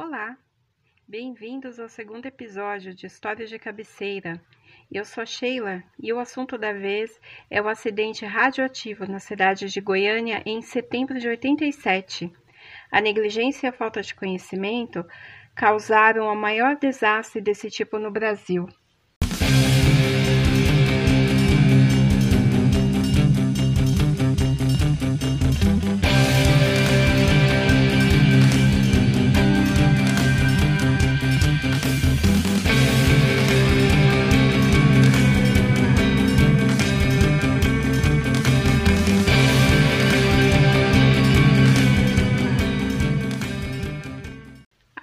Olá, bem-vindos ao segundo episódio de Histórias de Cabeceira. Eu sou Sheila e o assunto da vez é o acidente radioativo na cidade de Goiânia em setembro de 87. A negligência e a falta de conhecimento causaram o maior desastre desse tipo no Brasil.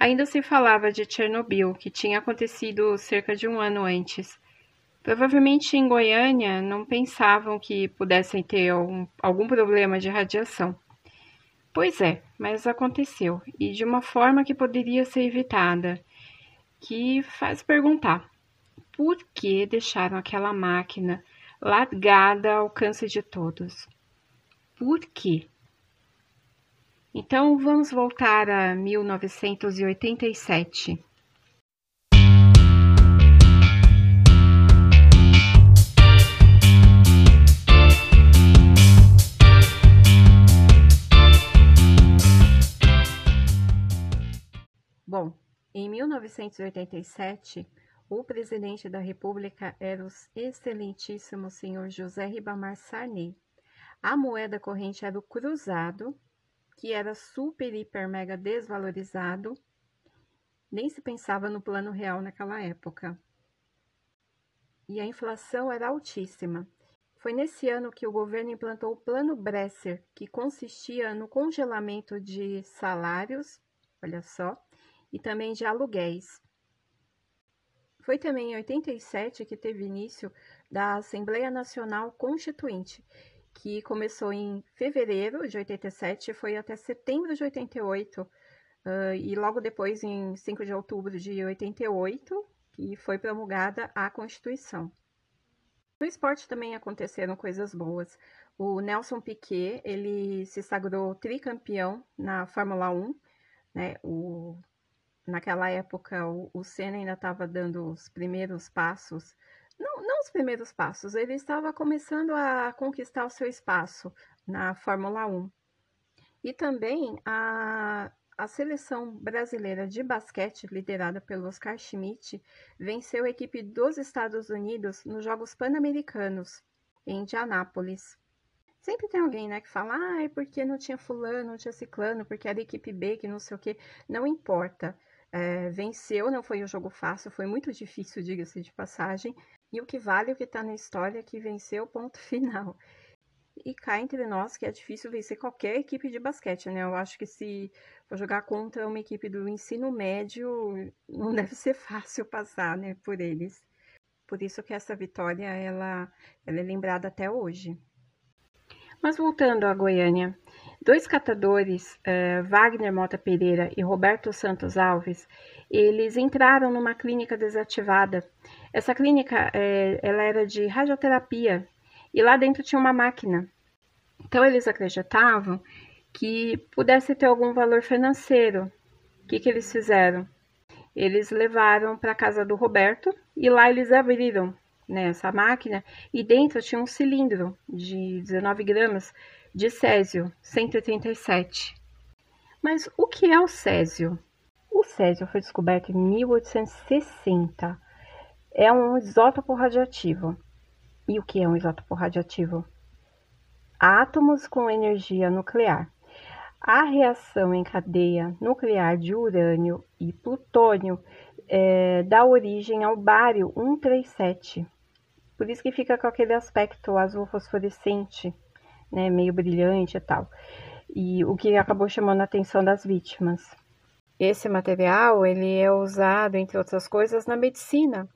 Ainda se falava de Chernobyl, que tinha acontecido cerca de um ano antes. Provavelmente em Goiânia não pensavam que pudessem ter algum, algum problema de radiação. Pois é, mas aconteceu, e de uma forma que poderia ser evitada, que faz perguntar: por que deixaram aquela máquina largada ao alcance de todos? Por quê? Então vamos voltar a 1987. Bom, em 1987, o presidente da República era o excelentíssimo senhor José Ribamar Sarney. A moeda corrente era o cruzado que era super, hiper, mega desvalorizado, nem se pensava no plano real naquela época. E a inflação era altíssima. Foi nesse ano que o governo implantou o Plano Bresser, que consistia no congelamento de salários, olha só, e também de aluguéis. Foi também em 87 que teve início da Assembleia Nacional Constituinte, que começou em fevereiro de 87 e foi até setembro de 88, uh, e logo depois, em 5 de outubro de 88, que foi promulgada a Constituição. No esporte também aconteceram coisas boas. O Nelson Piquet, ele se sagrou tricampeão na Fórmula 1, né? O, naquela época, o, o Senna ainda estava dando os primeiros passos não, não os primeiros passos, ele estava começando a conquistar o seu espaço na Fórmula 1. E também a, a seleção brasileira de basquete, liderada pelo Oscar Schmidt, venceu a equipe dos Estados Unidos nos Jogos Pan-Americanos, em Indianápolis. Sempre tem alguém né, que fala, ah, é porque não tinha fulano, não tinha ciclano, porque era equipe B, que não sei o quê. Não importa. É, venceu, não foi um jogo fácil, foi muito difícil, diga-se de passagem, e o que vale é o que está na história que venceu, ponto final. E cá entre nós que é difícil vencer qualquer equipe de basquete, né? Eu acho que se for jogar contra uma equipe do ensino médio, não deve ser fácil passar, né, por eles. Por isso que essa vitória, ela, ela é lembrada até hoje. Mas voltando a Goiânia, dois catadores, eh, Wagner Mota Pereira e Roberto Santos Alves, eles entraram numa clínica desativada. Essa clínica, é, ela era de radioterapia e lá dentro tinha uma máquina. Então eles acreditavam que pudesse ter algum valor financeiro. O que, que eles fizeram? Eles levaram para a casa do Roberto e lá eles abriram né, essa máquina e dentro tinha um cilindro de 19 gramas de césio 137. Mas o que é o césio? O césio foi descoberto em 1860. É um isótopo radioativo. E o que é um isótopo radioativo? Átomos com energia nuclear. A reação em cadeia nuclear de urânio e plutônio é, dá origem ao bário 137. Por isso que fica com aquele aspecto azul fosforescente, né, meio brilhante e tal. E o que acabou chamando a atenção das vítimas. Esse material ele é usado, entre outras coisas, na medicina,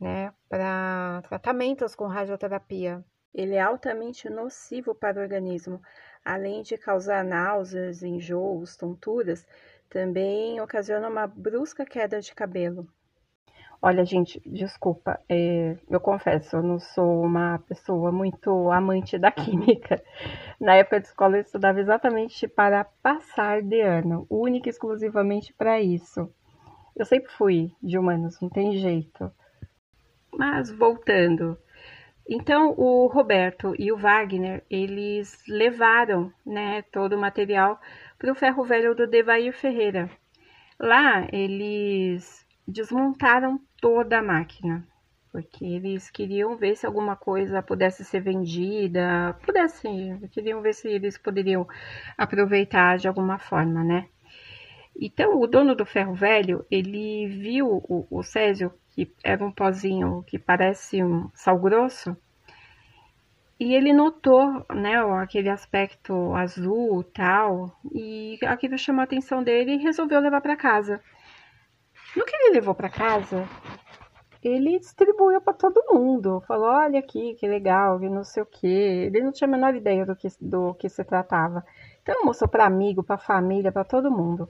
né, para tratamentos com radioterapia. Ele é altamente nocivo para o organismo, além de causar náuseas, enjoos, tonturas, também ocasiona uma brusca queda de cabelo. Olha, gente, desculpa, é, eu confesso, eu não sou uma pessoa muito amante da química. Na época de escola eu estudava exatamente para passar de ano, única e exclusivamente para isso. Eu sempre fui de humanos, não tem jeito. Mas voltando, então o Roberto e o Wagner, eles levaram, né, todo o material para o ferro velho do Devair Ferreira. Lá eles desmontaram toda a máquina, porque eles queriam ver se alguma coisa pudesse ser vendida, pudesse, queriam ver se eles poderiam aproveitar de alguma forma, né? Então, o dono do ferro velho, ele viu o, o Césio, que era um pozinho que parece um sal grosso, e ele notou, né, aquele aspecto azul tal, e aquilo chamou a atenção dele e resolveu levar para casa. No que ele levou para casa, ele distribuiu para todo mundo. Falou: olha aqui, que legal, que não sei o que. Ele não tinha a menor ideia do que, do que se tratava. Então, mostrou para amigo, para família, para todo mundo.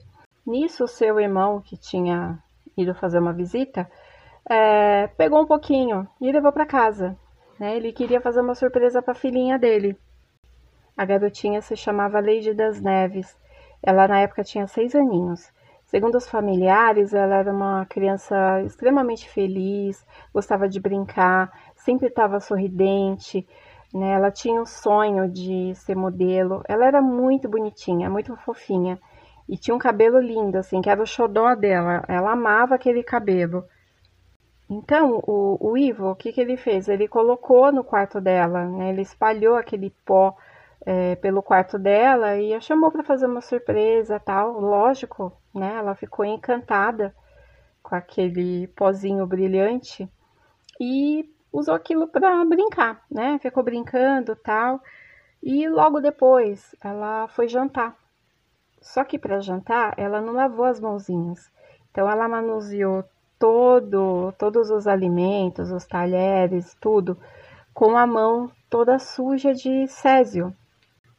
Nisso, seu irmão, que tinha ido fazer uma visita, é, pegou um pouquinho e levou para casa. Né? Ele queria fazer uma surpresa para a filhinha dele. A garotinha se chamava Lady das Neves. Ela, na época, tinha seis aninhos. Segundo os familiares, ela era uma criança extremamente feliz, gostava de brincar, sempre estava sorridente, né? Ela tinha o sonho de ser modelo. Ela era muito bonitinha, muito fofinha e tinha um cabelo lindo, assim, que era o xodó dela. Ela amava aquele cabelo. Então, o, o Ivo, o que, que ele fez? Ele colocou no quarto dela, né? Ele espalhou aquele pó é, pelo quarto dela e a chamou para fazer uma surpresa tal. Lógico, né? Ela ficou encantada com aquele pozinho brilhante e usou aquilo para brincar, né? Ficou brincando tal. E logo depois ela foi jantar. Só que para jantar ela não lavou as mãozinhas. Então ela manuseou todo, todos os alimentos, os talheres, tudo com a mão toda suja de césio.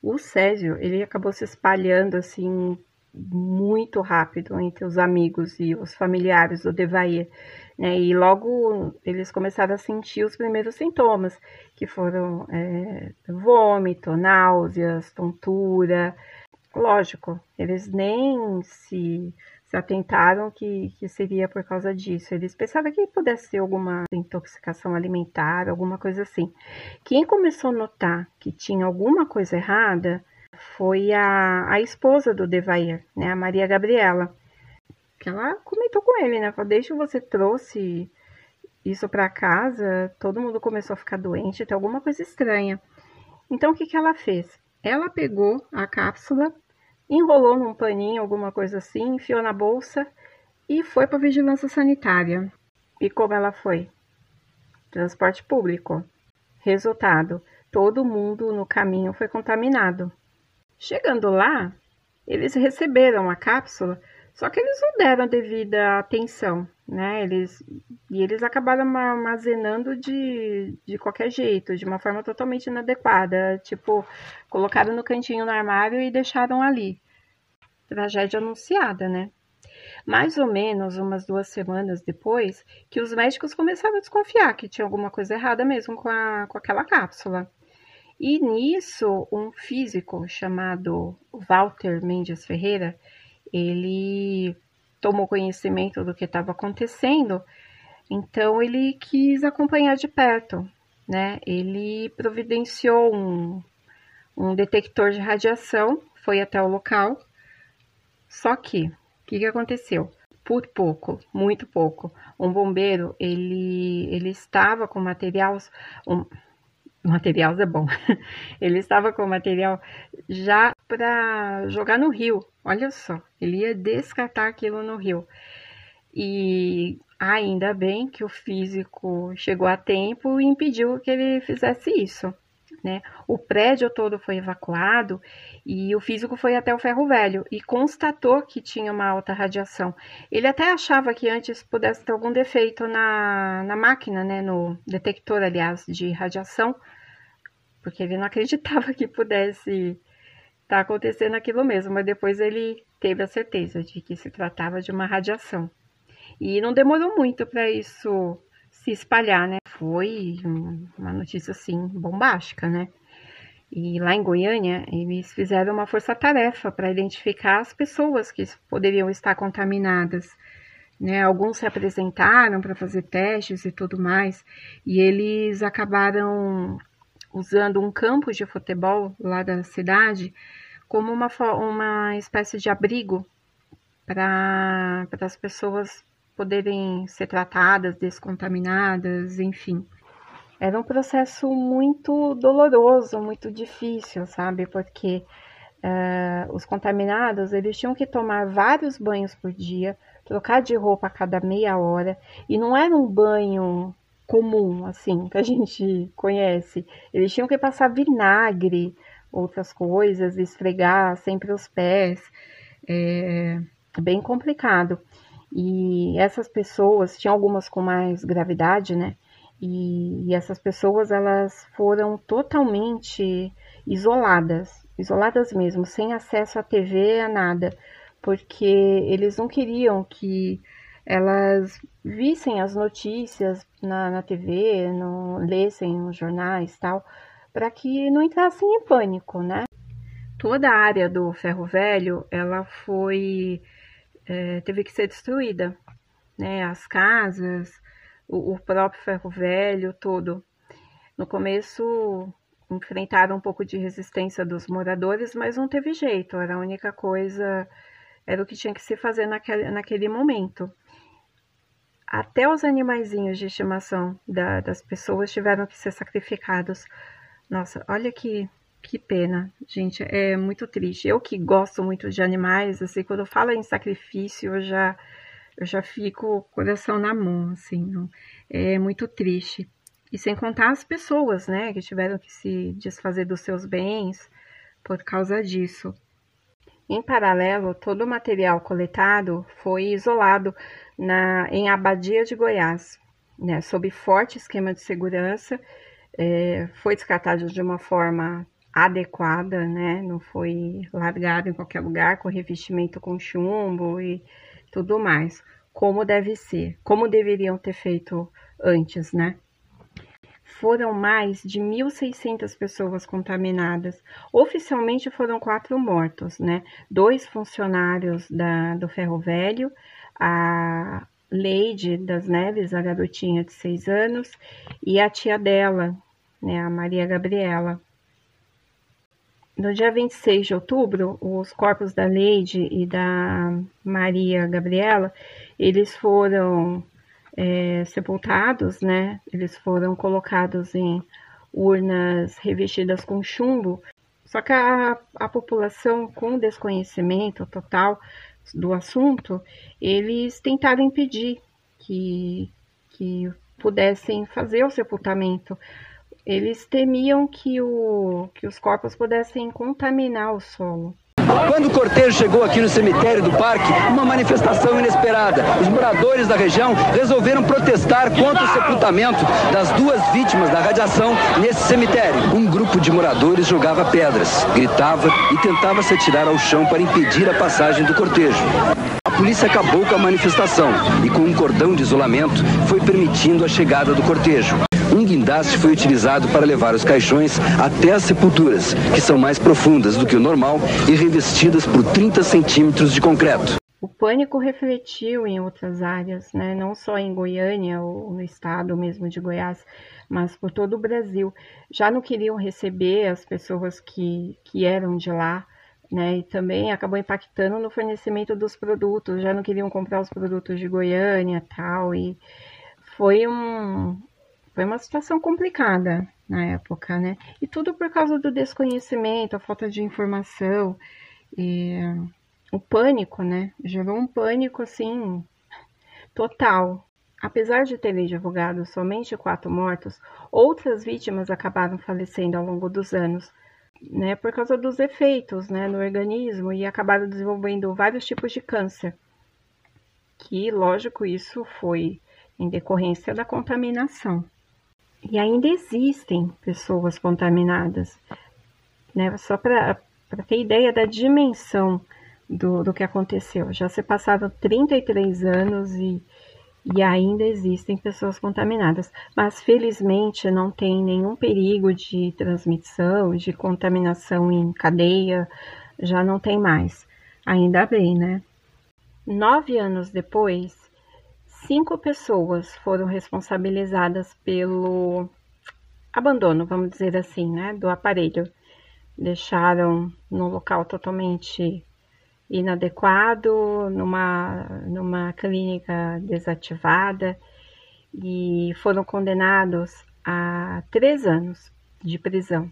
O césio, ele acabou se espalhando assim muito rápido entre os amigos e os familiares do Devair, né? E logo eles começaram a sentir os primeiros sintomas, que foram é, vômito, náuseas, tontura. Lógico, eles nem se, se atentaram que, que seria por causa disso. Eles pensavam que pudesse ser alguma intoxicação alimentar, alguma coisa assim. Quem começou a notar que tinha alguma coisa errada foi a, a esposa do Devair, né, a Maria Gabriela, que ela comentou com ele, né, falou, você trouxe isso para casa, todo mundo começou a ficar doente, tem alguma coisa estranha. Então, o que, que ela fez? Ela pegou a cápsula, enrolou num paninho, alguma coisa assim, enfiou na bolsa e foi para vigilância sanitária. E como ela foi? Transporte público. Resultado: todo mundo no caminho foi contaminado. Chegando lá, eles receberam a cápsula, só que eles não deram a devida atenção, né? Eles, e eles acabaram armazenando de, de qualquer jeito, de uma forma totalmente inadequada. Tipo, colocaram no cantinho no armário e deixaram ali. Tragédia anunciada, né? Mais ou menos umas duas semanas depois, que os médicos começaram a desconfiar que tinha alguma coisa errada mesmo com, a, com aquela cápsula. E nisso, um físico chamado Walter Mendes Ferreira, ele tomou conhecimento do que estava acontecendo, então ele quis acompanhar de perto, né? Ele providenciou um, um detector de radiação, foi até o local, só que, o que, que aconteceu? Por pouco, muito pouco, um bombeiro, ele, ele estava com materiais, um, material é bom. Ele estava com material já para jogar no rio. Olha só, ele ia descartar aquilo no rio. E ainda bem que o físico chegou a tempo e impediu que ele fizesse isso. Né? O prédio todo foi evacuado e o físico foi até o ferro velho e constatou que tinha uma alta radiação. Ele até achava que antes pudesse ter algum defeito na, na máquina, né? no detector, aliás, de radiação, porque ele não acreditava que pudesse tá acontecendo aquilo mesmo, mas depois ele teve a certeza de que se tratava de uma radiação. E não demorou muito para isso se espalhar, né? Foi uma notícia assim bombástica, né? E lá em Goiânia, eles fizeram uma força-tarefa para identificar as pessoas que poderiam estar contaminadas. Né? Alguns se apresentaram para fazer testes e tudo mais, e eles acabaram usando um campo de futebol lá da cidade como uma, uma espécie de abrigo para as pessoas poderem ser tratadas, descontaminadas, enfim. Era um processo muito doloroso, muito difícil, sabe? Porque uh, os contaminados eles tinham que tomar vários banhos por dia, trocar de roupa a cada meia hora, e não era um banho comum, assim, que a gente conhece. Eles tinham que passar vinagre, outras coisas, esfregar sempre os pés. É bem complicado. E essas pessoas, tinha algumas com mais gravidade, né? E, e essas pessoas, elas foram totalmente isoladas, isoladas mesmo, sem acesso à TV, a nada, porque eles não queriam que elas vissem as notícias na, na TV, não, lessem os jornais tal, para que não entrassem em pânico, né? Toda a área do ferro velho, ela foi é, teve que ser destruída, né? As casas, o, o próprio ferro velho, tudo. No começo enfrentaram um pouco de resistência dos moradores, mas não teve jeito, era a única coisa, era o que tinha que se fazer naquele, naquele momento. Até os animaizinhos de estimação da, das pessoas tiveram que ser sacrificados. Nossa, olha que que pena, gente, é muito triste. Eu que gosto muito de animais, assim, quando fala em sacrifício, eu já, eu já fico coração na mão, assim, não, é muito triste. E sem contar as pessoas, né, que tiveram que se desfazer dos seus bens por causa disso. Em paralelo, todo o material coletado foi isolado na, em Abadia de Goiás, né, sob forte esquema de segurança, é, foi descartado de uma forma adequada, né? Não foi largado em qualquer lugar com revestimento com chumbo e tudo mais, como deve ser, como deveriam ter feito antes, né? Foram mais de 1.600 pessoas contaminadas. Oficialmente foram quatro mortos, né? Dois funcionários da, do Ferro Velho, a Leide das Neves, a garotinha de seis anos, e a tia dela, né, a Maria Gabriela. No dia 26 de outubro, os corpos da Leide e da Maria Gabriela, eles foram é, sepultados, né? Eles foram colocados em urnas revestidas com chumbo. Só que a, a população, com desconhecimento total do assunto, eles tentaram impedir que, que pudessem fazer o sepultamento, eles temiam que, o, que os corpos pudessem contaminar o solo. Quando o cortejo chegou aqui no cemitério do parque, uma manifestação inesperada. Os moradores da região resolveram protestar contra o sepultamento das duas vítimas da radiação nesse cemitério. Um grupo de moradores jogava pedras, gritava e tentava se atirar ao chão para impedir a passagem do cortejo. A polícia acabou com a manifestação e, com um cordão de isolamento, foi permitindo a chegada do cortejo. Guindaste foi utilizado para levar os caixões até as sepulturas, que são mais profundas do que o normal e revestidas por 30 centímetros de concreto. O pânico refletiu em outras áreas, né? não só em Goiânia ou no estado mesmo de Goiás, mas por todo o Brasil. Já não queriam receber as pessoas que, que eram de lá, né? E também acabou impactando no fornecimento dos produtos, já não queriam comprar os produtos de Goiânia tal, e foi um, foi uma situação complicada na época, né? E tudo por causa do desconhecimento, a falta de informação, e o pânico, né? Gerou um pânico assim total. Apesar de terem divulgado somente quatro mortos, outras vítimas acabaram falecendo ao longo dos anos, né? Por causa dos efeitos, né, no organismo e acabaram desenvolvendo vários tipos de câncer. Que, lógico, isso foi em decorrência da contaminação. E ainda existem pessoas contaminadas, né? Só para ter ideia da dimensão do, do que aconteceu. Já se passaram 33 anos e, e ainda existem pessoas contaminadas. Mas felizmente não tem nenhum perigo de transmissão, de contaminação em cadeia, já não tem mais. Ainda bem, né? Nove anos depois, cinco pessoas foram responsabilizadas pelo abandono, vamos dizer assim, né, do aparelho. Deixaram no local totalmente inadequado, numa, numa clínica desativada e foram condenados a três anos de prisão.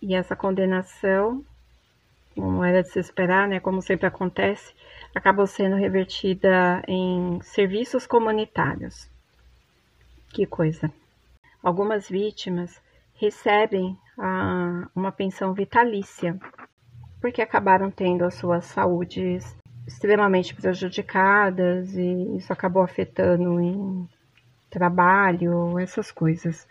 E essa condenação, como era de se esperar, né, como sempre acontece, acabou sendo revertida em serviços comunitários. Que coisa! Algumas vítimas recebem ah, uma pensão vitalícia porque acabaram tendo as suas saúdes extremamente prejudicadas e isso acabou afetando em trabalho, essas coisas.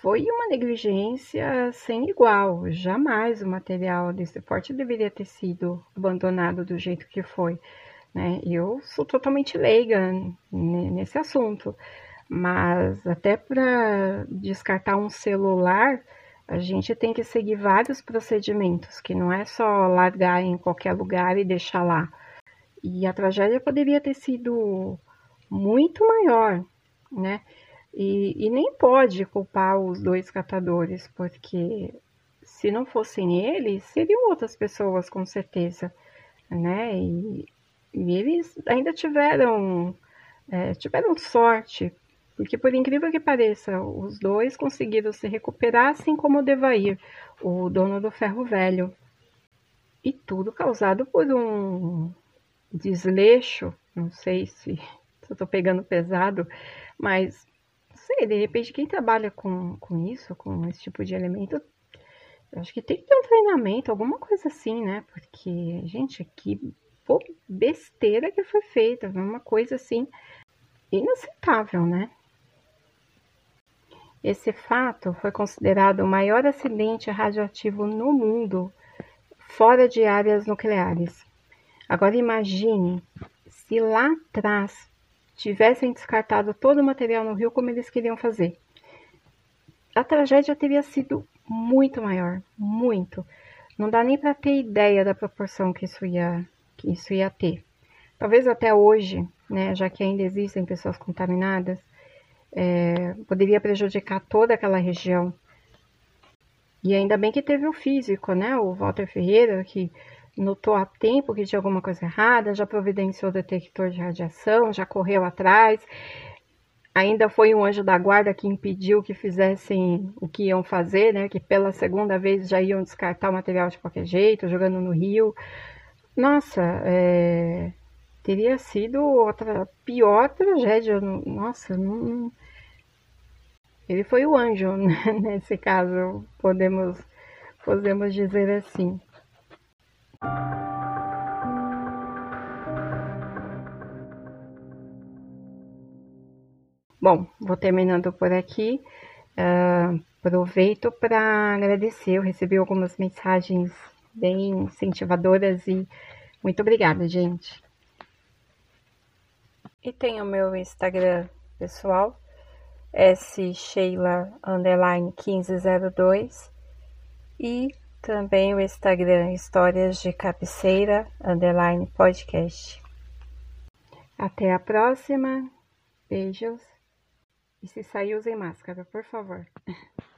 Foi uma negligência sem igual. Jamais o material desse porte deveria ter sido abandonado do jeito que foi. Né? Eu sou totalmente leiga nesse assunto, mas até para descartar um celular a gente tem que seguir vários procedimentos, que não é só largar em qualquer lugar e deixar lá. E a tragédia poderia ter sido muito maior, né? E, e nem pode culpar os dois catadores, porque se não fossem eles, seriam outras pessoas, com certeza, né? E, e eles ainda tiveram, é, tiveram sorte, porque, por incrível que pareça, os dois conseguiram se recuperar, assim como o Devair, o dono do ferro velho. E tudo causado por um desleixo, não sei se, estou pegando pesado, mas sei, de repente quem trabalha com, com isso, com esse tipo de elemento, acho que tem que ter um treinamento, alguma coisa assim, né? Porque, gente, que besteira que foi feita, uma coisa assim inaceitável, né? Esse fato foi considerado o maior acidente radioativo no mundo, fora de áreas nucleares. Agora imagine se lá atrás tivessem descartado todo o material no rio como eles queriam fazer. A tragédia teria sido muito maior, muito. Não dá nem para ter ideia da proporção que isso ia, que isso ia ter. Talvez até hoje, né, já que ainda existem pessoas contaminadas, é, poderia prejudicar toda aquela região. E ainda bem que teve o físico, né? O Walter Ferreira, que notou a tempo que tinha alguma coisa errada, já providenciou o detector de radiação, já correu atrás. Ainda foi um anjo da guarda que impediu que fizessem o que iam fazer, né? Que pela segunda vez já iam descartar o material de qualquer jeito, jogando no rio. Nossa, é, teria sido outra pior tragédia. Nossa, não, ele foi o anjo né? nesse caso, podemos, podemos dizer assim. Bom, vou terminando por aqui. Uh, aproveito para agradecer. Eu recebi algumas mensagens bem incentivadoras e muito obrigada, gente. E tem o meu Instagram pessoal, S Sheila underline 1502 e também o Instagram Histórias de Cabeceira underline podcast. Até a próxima. Beijos. E se sair, usem máscara, por favor.